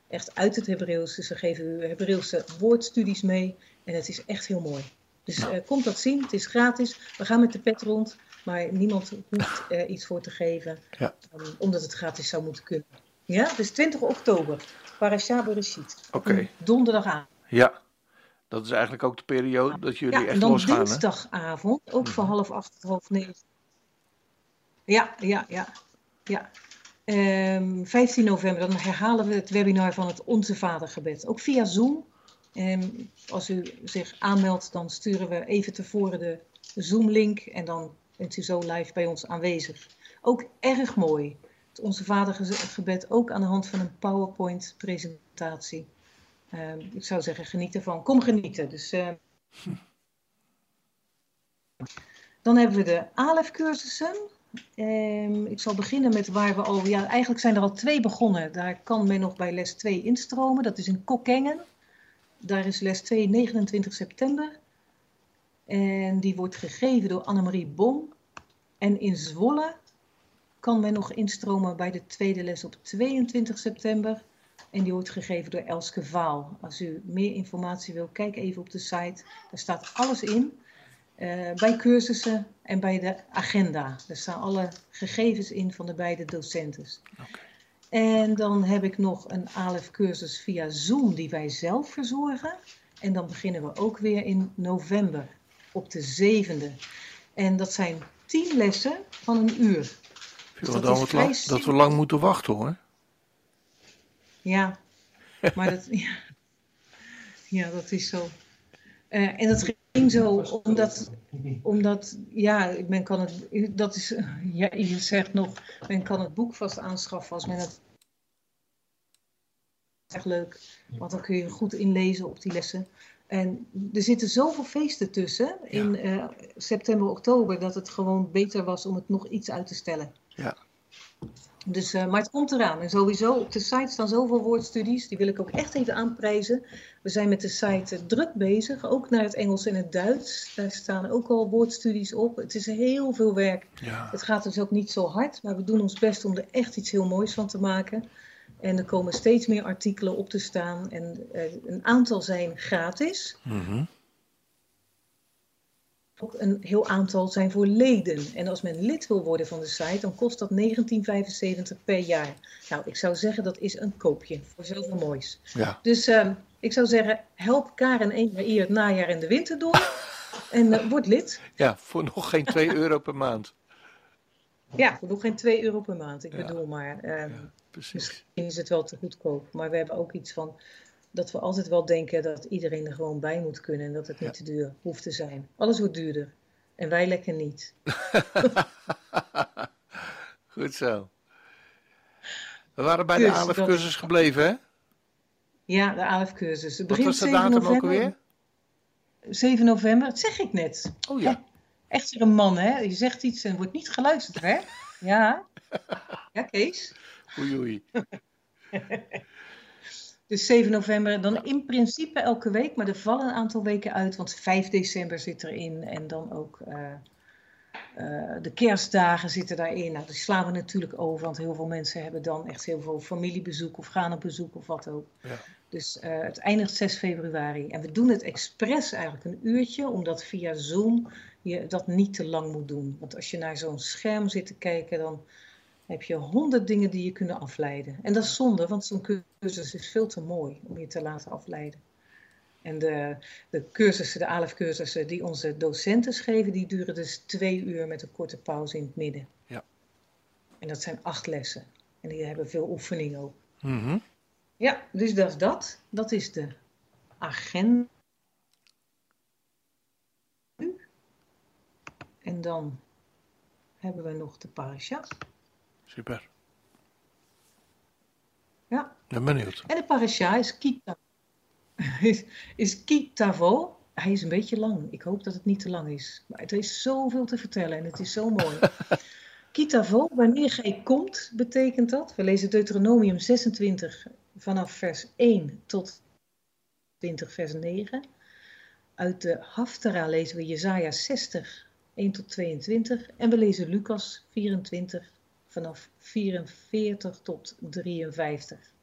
Echt uit het Hebreeuws. Dus we geven u Hebreeuwse woordstudies mee. En het is echt heel mooi. Dus Nou. eh, komt dat zien. Het is gratis. We gaan met de pet rond. Maar niemand hoeft er iets voor te geven. Ja. um, omdat het gratis zou moeten kunnen. Ja, dus 20 oktober. Parasha Bereshit. Oké. Donderdagavond. ja. Dat is eigenlijk ook de periode dat jullie Ja, echt en dan losgaan. Hè? dinsdagavond, ook van half acht tot half negen. Ja, ja, ja. ja. Ehm, 15 november, dan herhalen we het webinar van het Onze Vadergebed. Ook via Zoom. Ehm, als u zich aanmeldt, dan sturen we even tevoren de Zoom-link en dan bent u zo live bij ons aanwezig. Ook erg mooi. Het Onze Vadergebed ook aan de hand van een PowerPoint-presentatie. Ehm, ik zou zeggen, geniet ervan. Kom genieten. Dus, ehm, dan hebben we de ALEF-cursussen. Ehm, ik zal beginnen met waar we al... Ja, eigenlijk zijn er al twee begonnen. Daar kan men nog bij les 2 instromen. Dat is in Kokkengen. Daar is les 2 29 september. En die wordt gegeven door Annemarie Bon. En in Zwolle kan men nog instromen bij de tweede les op 22 september. En die wordt gegeven door Elske Vaal. Als u meer informatie wil, kijk even op de site. Daar staat alles in. Eh, bij cursussen en bij de agenda. Daar staan alle gegevens in van de beide docenten. En dan heb ik nog een ALEF-cursus via Zoom die wij zelf verzorgen. En dan beginnen we ook weer in november, op de zevende. En dat zijn tien lessen van een uur. Vind dat wat vrij lang- dat we lang moeten wachten hoor. Ja, maar dat, ja, ja, dat is zo. Eh, en dat ging zo omdat, omdat ja, men kan het, dat is, ja, je zegt nog, men kan het boek vast aanschaffen als men het echt leuk, want dan kun je goed inlezen op die lessen. En er zitten zoveel feesten tussen in eh, september, oktober, dat het gewoon beter was om het nog iets uit te stellen. Ja. Dus, eh, maar het komt eraan. En sowieso op de site staan zoveel woordstudies. Die wil ik ook echt even aanprijzen. We zijn met de site eh, druk bezig. Ook naar het Engels en het Duits. Daar staan ook al woordstudies op. Het is heel veel werk. Ja. Het gaat dus ook niet zo hard. Maar we doen ons best om er echt iets heel moois van te maken. En er komen steeds meer artikelen op te staan. En eh, een aantal zijn gratis. Mhm. Ook een heel aantal zijn voor leden. En als men lid wil worden van de site, dan kost dat 19,75 per jaar. Nou, ik zou zeggen dat is een koopje voor zoveel moois. Ja. Dus ehm, ik zou zeggen, help Karen hier het najaar en de winter door. En eh, word lid. ja, voor nog geen 2 euro per maand. Ja, voor nog geen 2 euro per maand. Ik Ja. bedoel maar, ehm, Precies. misschien is het wel te goedkoop. Maar we hebben ook iets van dat we altijd wel denken dat iedereen er gewoon bij moet kunnen. En dat het niet te duur hoeft te zijn. Alles wordt duurder. En wij lekker niet. Goed zo. We waren bij Dus de ALF-cursus gebleven, hè? Ja, de ALF-cursus. Wat was de 7 datum ook alweer? 7 november, dat zeg ik net. Oh ja. Echt weer een man, hè? Je zegt iets en wordt niet geluisterd, hè? Ja. Ja, Kees. Oei, oei. Dus 7 november, dan in principe elke week, maar er vallen een aantal weken uit, want 5 december zit erin en dan ook eh, eh, de kerstdagen zitten daarin. Nou, die slaan we natuurlijk over, want heel veel mensen hebben dan echt heel veel familiebezoek of gaan op bezoek of wat ook. Ja. Dus eh, het eindigt 6 februari. En we doen het expres eigenlijk een uurtje, omdat via Zoom je dat niet te lang moet doen. Want als je naar zo'n scherm zit te kijken, dan heb je honderd dingen die je kunnen afleiden. En dat is zonde, want zo'n cursus is veel te mooi om je te laten afleiden. En de, de cursussen, de ALF-cursussen die onze docenten geven, die duren dus twee uur met een korte pauze in het midden. Ja. En dat zijn acht lessen. En die hebben veel oefening ook. Mhm. Ja, dus dat is dat. Dat is de agenda. En dan hebben we nog de parasha. Super. Ja, Ben benieuwd. en de parasha is Kita. Is, is Kitavo. Hij is een beetje lang. Ik hoop dat het niet te lang is. Maar het is zoveel te vertellen en het is zo mooi. Kitavo, wanneer gij komt, betekent dat. We lezen Deuteronomium 26 vanaf vers 1 tot 20 vers 9. Uit de Haftara lezen we Jesaja 60, 1 tot 22. En we lezen Lucas 24 vanaf 44 tot 53.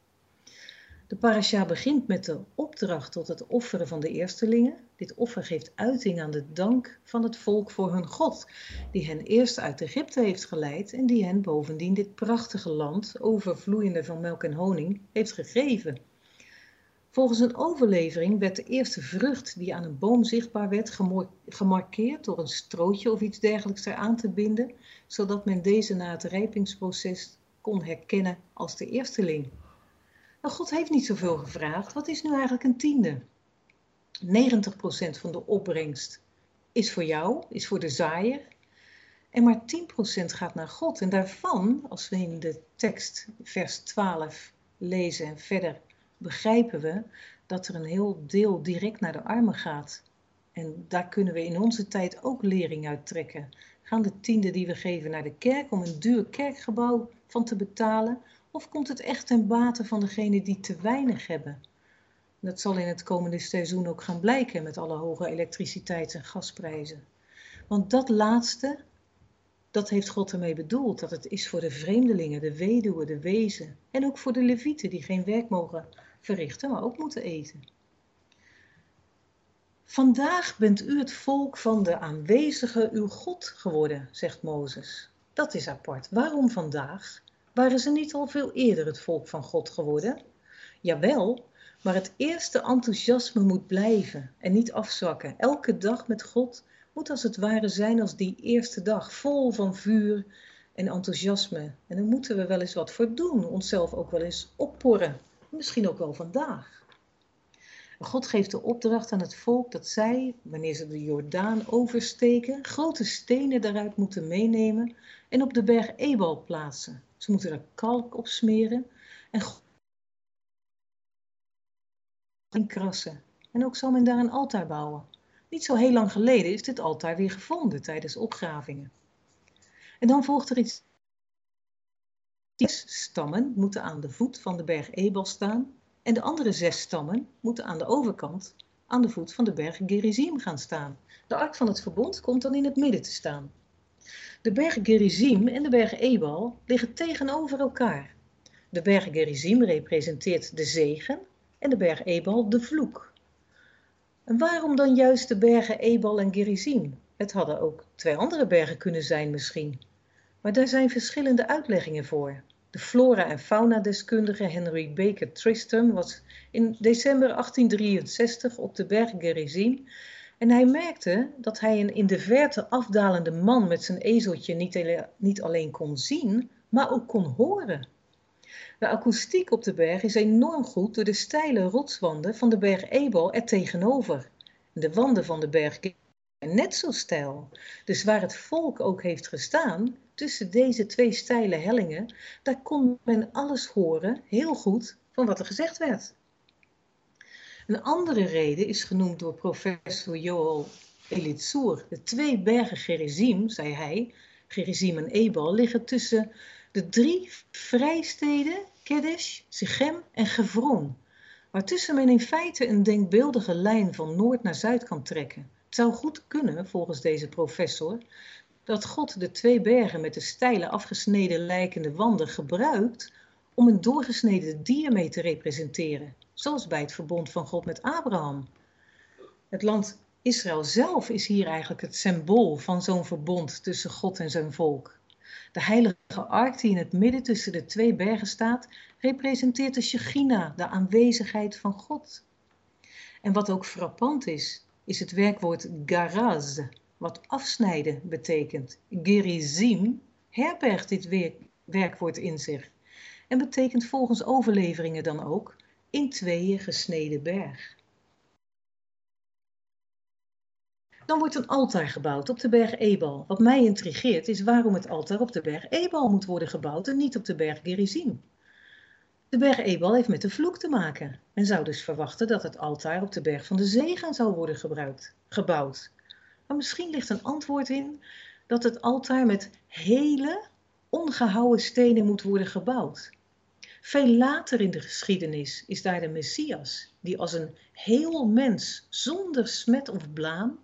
De parasha begint met de opdracht tot het offeren van de eerstelingen. Dit offer geeft uiting aan de dank van het volk voor hun God, die hen eerst uit Egypte heeft geleid en die hen bovendien dit prachtige land, overvloeiende van melk en honing, heeft gegeven. Volgens een overlevering werd de eerste vrucht die aan een boom zichtbaar werd gemarkeerd door een strootje of iets dergelijks eraan te binden, zodat men deze na het rijpingsproces kon herkennen als de eersteling. Nou, God heeft niet zoveel gevraagd. Wat is nu eigenlijk een tiende? 90% van de opbrengst is voor jou, is voor de zaaier. En maar 10% gaat naar God. En daarvan, als we in de tekst vers 12 lezen en verder, begrijpen we dat er een heel deel direct naar de armen gaat. En daar kunnen we in onze tijd ook lering uit trekken. Gaan de tienden die we geven naar de kerk om een duur kerkgebouw van te betalen? Of komt het echt ten bate van degenen die te weinig hebben? Dat zal in het komende seizoen ook gaan blijken met alle hoge elektriciteits- en gasprijzen. Want dat laatste, dat heeft God ermee bedoeld. Dat het is voor de vreemdelingen, de weduwen, de wezen. En ook voor de levieten die geen werk mogen verrichten, maar ook moeten eten. Vandaag bent u het volk van de aanwezige uw God geworden, zegt Mozes. Dat is apart. Waarom vandaag? Waren ze niet al veel eerder het volk van God geworden? Jawel, maar het eerste enthousiasme moet blijven en niet afzwakken. Elke dag met God moet als het ware zijn als die eerste dag, vol van vuur en enthousiasme. En daar moeten we wel eens wat voor doen, onszelf ook wel eens opporren. Misschien ook wel vandaag. God geeft de opdracht aan het volk dat zij, wanneer ze de Jordaan oversteken, grote stenen daaruit moeten meenemen en op de berg Ebal plaatsen. Ze moeten er kalk op smeren en krassen. En ook zal men daar een altaar bouwen. Niet zo heel lang geleden is dit altaar weer gevonden tijdens opgravingen. En dan volgt er iets. Zes stammen moeten aan de voet van de berg Ebal staan en de andere zes stammen moeten aan de overkant aan de voet van de berg Gerizim gaan staan. De ark van het verbond komt dan in het midden te staan. De berg Gerizim en de berg Ebal liggen tegenover elkaar. De berg Gerizim representeert de zegen en de berg Ebal de vloek. En waarom dan juist de bergen Ebal en Gerizim? Het hadden ook twee andere bergen kunnen zijn misschien. Maar daar zijn verschillende uitleggingen voor. De flora- en fauna-deskundige Henry Baker Tristram was in december 1863 op de berg Gerizim en hij merkte dat hij een in de verte afdalende man met zijn ezeltje niet, alleen kon zien, maar ook kon horen. De akoestiek op de berg is enorm goed door de steile rotswanden van de berg Ebal er tegenover. De wanden van de berg zijn net zo steil. Dus waar het volk ook heeft gestaan, tussen deze twee steile hellingen, daar kon men alles horen, heel goed, van wat er gezegd werd. Een andere reden is genoemd door professor Joel Elitsour. De twee bergen Gerizim, zei hij, Gerizim en Ebal, liggen tussen de drie vrijsteden Kedesh, Sichem en Gevron, waartussen men in feite een denkbeeldige lijn van noord naar zuid kan trekken. Het zou goed kunnen, volgens deze professor, dat God de twee bergen met de steile afgesneden lijkende wanden gebruikt om een doorgesneden dier mee te representeren, zoals bij het verbond van God met Abraham. Het land Israël zelf is hier eigenlijk het symbool van zo'n verbond tussen God en zijn volk. De heilige ark die in het midden tussen de twee bergen staat, representeert de Shechina, de aanwezigheid van God. En wat ook frappant is, is het werkwoord garaz, wat afsnijden betekent. Gerizim herbergt dit werkwoord in zich en betekent volgens overleveringen dan ook in tweeën gesneden berg. Dan wordt een altaar gebouwd op de berg Ebal. Wat mij intrigeert is waarom het altaar op de berg Ebal moet worden gebouwd en niet op de berg Gerizim. De berg Ebal heeft met de vloek te maken. Men zou dus verwachten dat het altaar op de berg van de zegen zou worden gebruikt, gebouwd. Maar misschien ligt een antwoord in dat het altaar met hele, ongehouwen stenen moet worden gebouwd. Veel later in de geschiedenis is daar de Messias, die als een heel mens zonder smet of blaam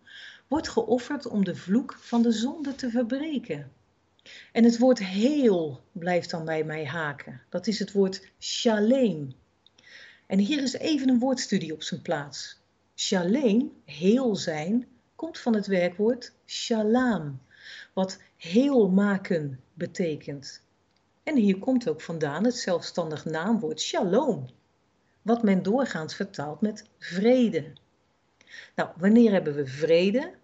wordt geofferd om de vloek van de zonde te verbreken. En het woord heel blijft dan bij mij haken. Dat is het woord shalem. En hier is even een woordstudie op zijn plaats. Shalem, heel zijn, komt van het werkwoord shalam, wat heel maken betekent. En hier komt ook vandaan het zelfstandig naamwoord shalom, wat men doorgaans vertaalt met vrede. Nou, wanneer hebben we vrede?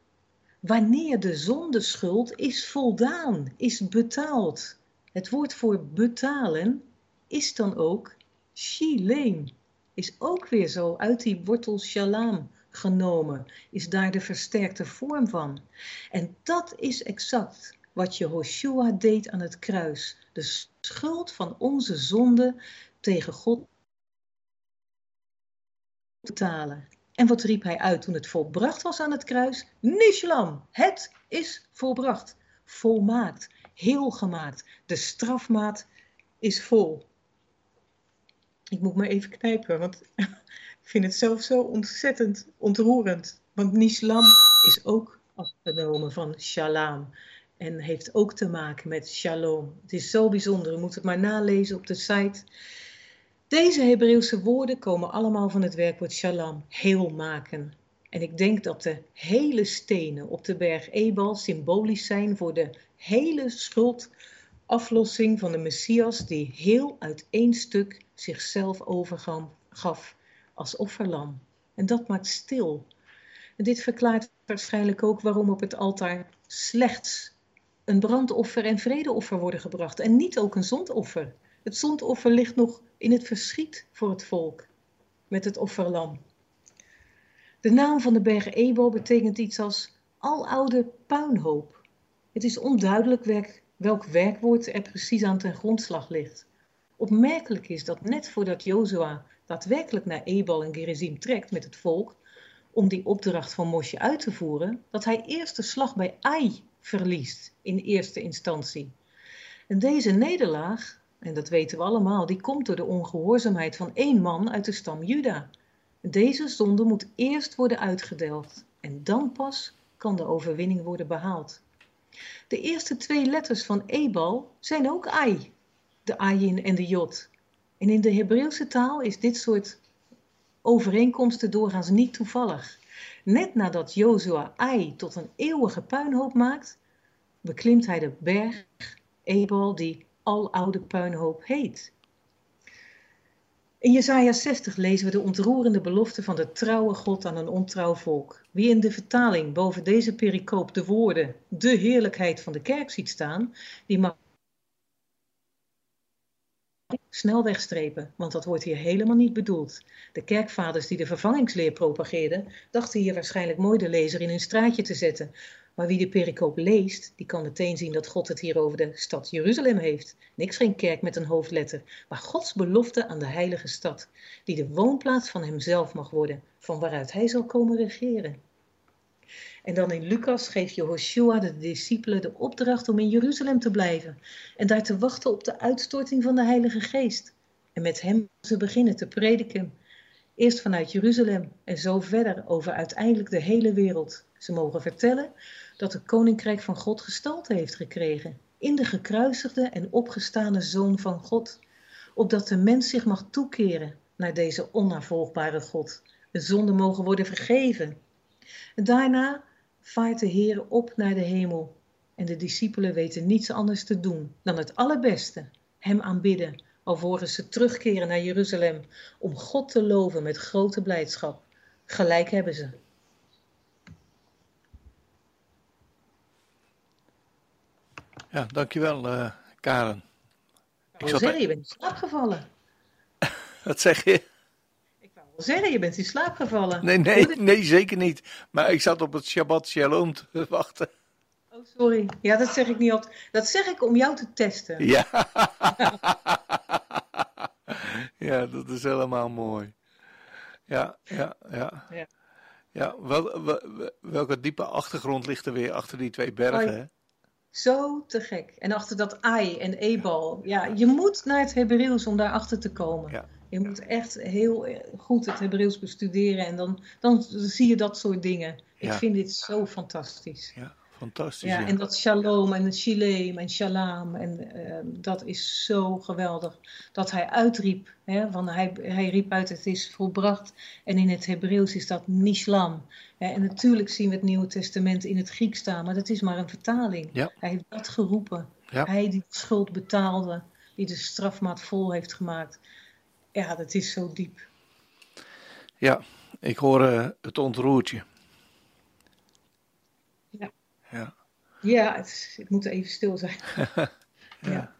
Wanneer de zondeschuld is voldaan, is betaald. Het woord voor betalen is dan ook shileem. Is ook weer zo uit die wortel shalam genomen, is daar de versterkte vorm van. En dat is exact wat Jehoshua deed aan het kruis. De schuld van onze zonde tegen God betalen. En wat riep hij uit toen het volbracht was aan het kruis? Nishlam, het is volbracht, volmaakt, heel gemaakt. De strafmaat is vol. Ik moet me even knijpen, want ik vind het zelf zo ontzettend ontroerend. Want Nishlam is ook afgenomen van Shalom en heeft ook te maken met Shalom. Het is zo bijzonder, u moet het maar nalezen op de site. Deze Hebreeuwse woorden komen allemaal van het werkwoord shalom, heel maken. En ik denk dat de hele stenen op de berg Ebal symbolisch zijn voor de hele schuldaflossing van de Messias die heel uit één stuk zichzelf overgaf als offerlam. En dat maakt stil. En dit verklaart waarschijnlijk ook waarom op het altaar slechts een brandoffer en vredeoffer worden gebracht en niet ook een zondoffer. Het zondoffer ligt nog in het verschiet voor het volk met het offerlam. De naam van de berg Ebal betekent iets als aloude puinhoop. Het is onduidelijk welk werkwoord er precies aan ten grondslag ligt. Opmerkelijk is dat net voordat Jozua daadwerkelijk naar Ebal en Gerizim trekt met het volk, om die opdracht van Mosje uit te voeren, dat hij eerst de slag bij Ai verliest in eerste instantie. En deze nederlaag, en dat weten we allemaal, die komt door de ongehoorzaamheid van één man uit de stam Juda. Deze zonde moet eerst worden uitgedeeld en dan pas kan de overwinning worden behaald. De eerste twee letters van Ebal zijn ook Ai, de Ayin en de Jod. En in de Hebreeuwse taal is dit soort overeenkomsten doorgaans niet toevallig. Net nadat Jozua Ai tot een eeuwige puinhoop maakt, beklimt hij de berg Ebal die aloude puinhoop heet. In Jesaja 60 lezen we de ontroerende belofte van de trouwe God aan een ontrouw volk. Wie in de vertaling boven deze pericoop de woorden de heerlijkheid van de kerk ziet staan, die mag snel wegstrepen, want dat wordt hier helemaal niet bedoeld. De kerkvaders die de vervangingsleer propageerden, dachten hier waarschijnlijk mooi de lezer in hun straatje te zetten. Maar wie de pericoop leest, die kan meteen zien dat God het hier over de stad Jeruzalem heeft. Niks geen kerk met een hoofdletter, maar Gods belofte aan de heilige stad, die de woonplaats van hemzelf mag worden, van waaruit hij zal komen regeren. En dan in Lucas geeft Jehoshua de discipelen de opdracht om in Jeruzalem te blijven en daar te wachten op de uitstorting van de Heilige Geest. En met hem ze beginnen te prediken. Eerst vanuit Jeruzalem en zo verder over uiteindelijk de hele wereld. Ze mogen vertellen dat het koninkrijk van God gestalte heeft gekregen in de gekruisigde en opgestane Zoon van God, opdat de mens zich mag toekeren naar deze onnavolgbare God, de zonde mogen worden vergeven. Daarna vaart de Heer op naar de hemel en de discipelen weten niets anders te doen dan het allerbeste, Hem aanbidden, alvorens ze terugkeren naar Jeruzalem om God te loven met grote blijdschap. Gelijk hebben ze. Ja, dankjewel uh, Karen. Ik zeggen, je bent in slaap gevallen. Wat zeg je? Wel zeggen, je bent in slaap gevallen. Nee, nee, nee, zeker niet. Maar ik zat op het Shabbat Shalom te wachten. Oh, sorry. Ja, dat zeg ik niet op. Dat zeg ik om jou te testen. Ja. ja, dat is helemaal mooi. Ja, ja, ja. Ja, ja wel, wel, welke diepe achtergrond ligt er weer achter die twee bergen, hè? Zo te gek. En achter dat ai en ebal. Ja, je moet naar het Hebreeuws om daarachter te komen. Ja. Je moet echt heel goed het Hebreeuws bestuderen en dan, dan zie je dat soort dingen. Ik vind dit zo fantastisch. Ja, fantastisch. Ja, en dat shalom en shalem en shalom, en eh, dat is zo geweldig. Dat hij uitriep, hè, want hij, hij riep uit het is volbracht. En in het Hebreeuws is dat nishlam. Hè, en natuurlijk zien we het Nieuwe Testament in het Grieks staan, maar dat is maar een vertaling. Ja. Hij heeft dat geroepen. Ja. Hij die de schuld betaalde, die de strafmaat vol heeft gemaakt. Ja, dat is zo diep. Ja, ik hoor eh, het ontroertje. Ja. Ja. Ja, het, is- moet even stil zijn. ja.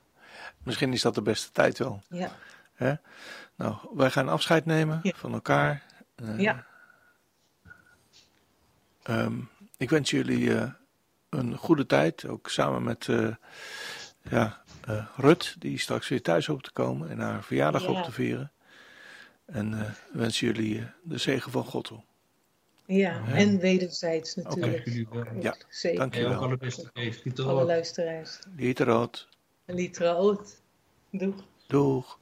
Misschien is dat de beste tijd wel. Ja. Hè? Nou, wij gaan afscheid nemen Ja. van elkaar. Eh, Ja. ehm, ik wens jullie eh, een goede tijd, ook samen met ja, eh, Rut, die straks weer thuis hoopt te komen en haar verjaardag Ja. op te vieren. En eh wens jullie eh, de zegen van God toe. Ja, Ja. en wederzijds natuurlijk. Dank jullie wel. Ja, Zeker. dank je En ook wel. alle beste Alle luisteraars. Lieterood. Litraot. Doeg. Doeg.